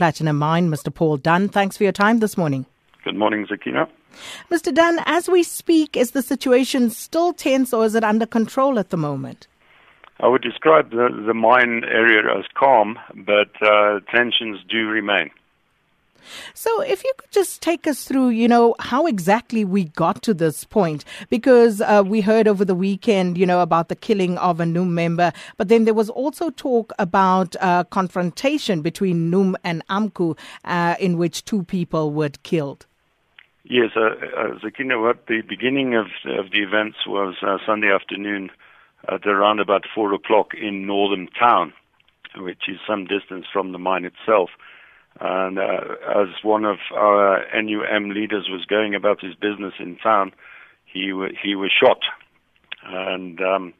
Platinum Mine, Mr. Paul Dunne. Thanks for your time this morning. Good morning, Sakina. Mr. Dunne, as we speak, is the situation still tense or is it under control at the moment? I would describe the, the mine area as calm, but uh, tensions do remain. So, if you could just take us through, you know, how exactly we got to this point, because uh, we heard over the weekend, you know, about the killing of a NUM member, but then there was also talk about uh, confrontation between NUM and AMCU, uh, in which two people were killed. Yes, uh, uh, Sakina, what the beginning of, of the events was uh, Sunday afternoon at around about four o'clock in Northam Town, which is some distance from the mine itself. And uh, as one of our NUM leaders was going about his business in town, he w- he was shot, and um,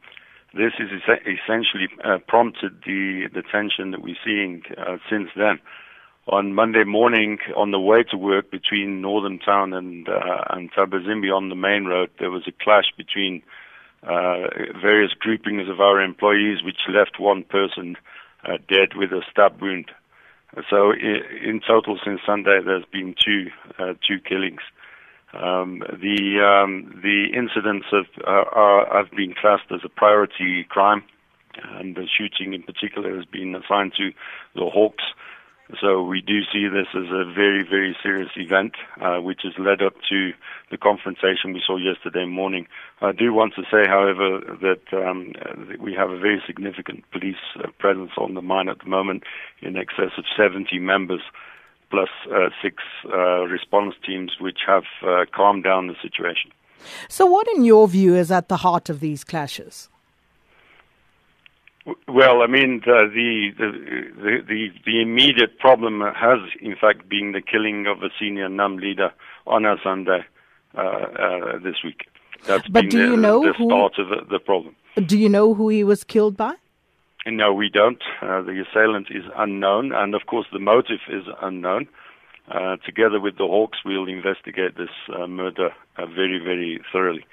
this is es- essentially uh, prompted the the tension that we're seeing uh, since then. On Monday morning, on the way to work between Northam Town and uh, and Thabazimbi on the main road, there was a clash between uh, various groupings of our employees, which left one person uh, dead with a stab wound. So in total, since Sunday, there's been two uh, two killings. Um, the um, the incidents have uh, are, have been classed as a priority crime, and the shooting in particular has been assigned to the Hawks. So we do see this as a very, very serious event, uh, which has led up to the confrontation we saw yesterday morning. I do want to say, however, that um, we have a very significant police uh, presence on the mine at the moment, in excess of 70 members, plus uh, six uh, response teams, which have uh, calmed down the situation. So, what, in your view, is at the heart of these clashes? Well, I mean, the, the the, the immediate problem has, in fact, been the killing of a senior NUM leader on a Sunday uh, uh, this week. That's but do you the, know the who, start of the, the, problem. Do you know who he was killed by? No, we don't. Uh, the assailant is unknown, and of course, the motive is unknown. Uh, together with the Hawks, we'll investigate this uh, murder uh, very, very thoroughly.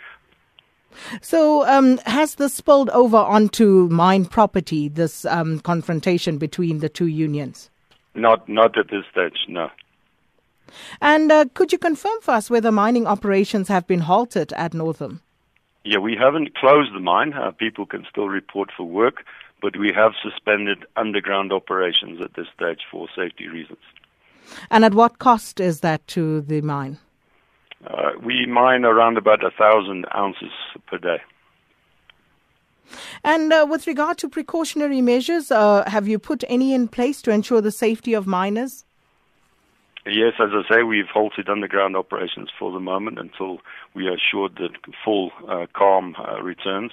So, um, has this spilled over onto mine property? This um, confrontation between the two unions? Not, not at this stage. No. And uh, could you confirm for us whether mining operations have been halted at Northam? Yeah, we haven't closed the mine. Uh, people can still report for work, but we have suspended underground operations at this stage for safety reasons. And at what cost is that to the mine? Uh, we mine around about a thousand ounces per day. And uh, with regard to precautionary measures, uh, have you put any in place to ensure the safety of miners? Yes, as I say, we've halted underground operations for the moment until we are assured that full uh, calm uh, returns.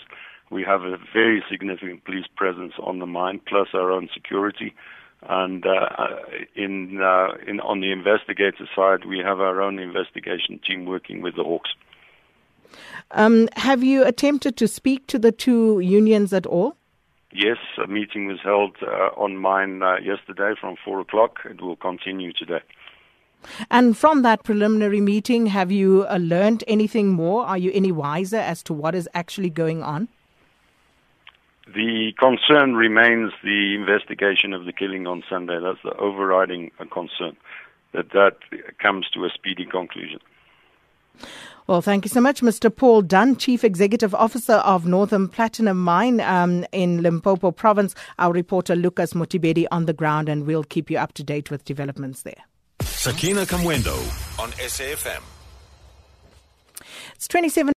We have a very significant police presence on the mine, plus our own security. And uh, in, uh, in, on the investigator side, we have our own investigation team working with the Hawks. Um, have you attempted to speak to the two unions at all? Yes, a meeting was held uh, on mine uh, yesterday from 4 o'clock. It will continue today. And from that preliminary meeting, have you uh, learned anything more? Are you any wiser as to what is actually going on? The concern remains the investigation of the killing on Sunday. That's the overriding concern, that that comes to a speedy conclusion. Well, thank you so much, Mr. Paul Dunne, Chief Executive Officer of Northam Platinum Mine um, in Limpopo Province. Our reporter Lucas Motibedi on the ground, and we'll keep you up to date with developments there. Sakina Kamwendo on SAFM. It's 27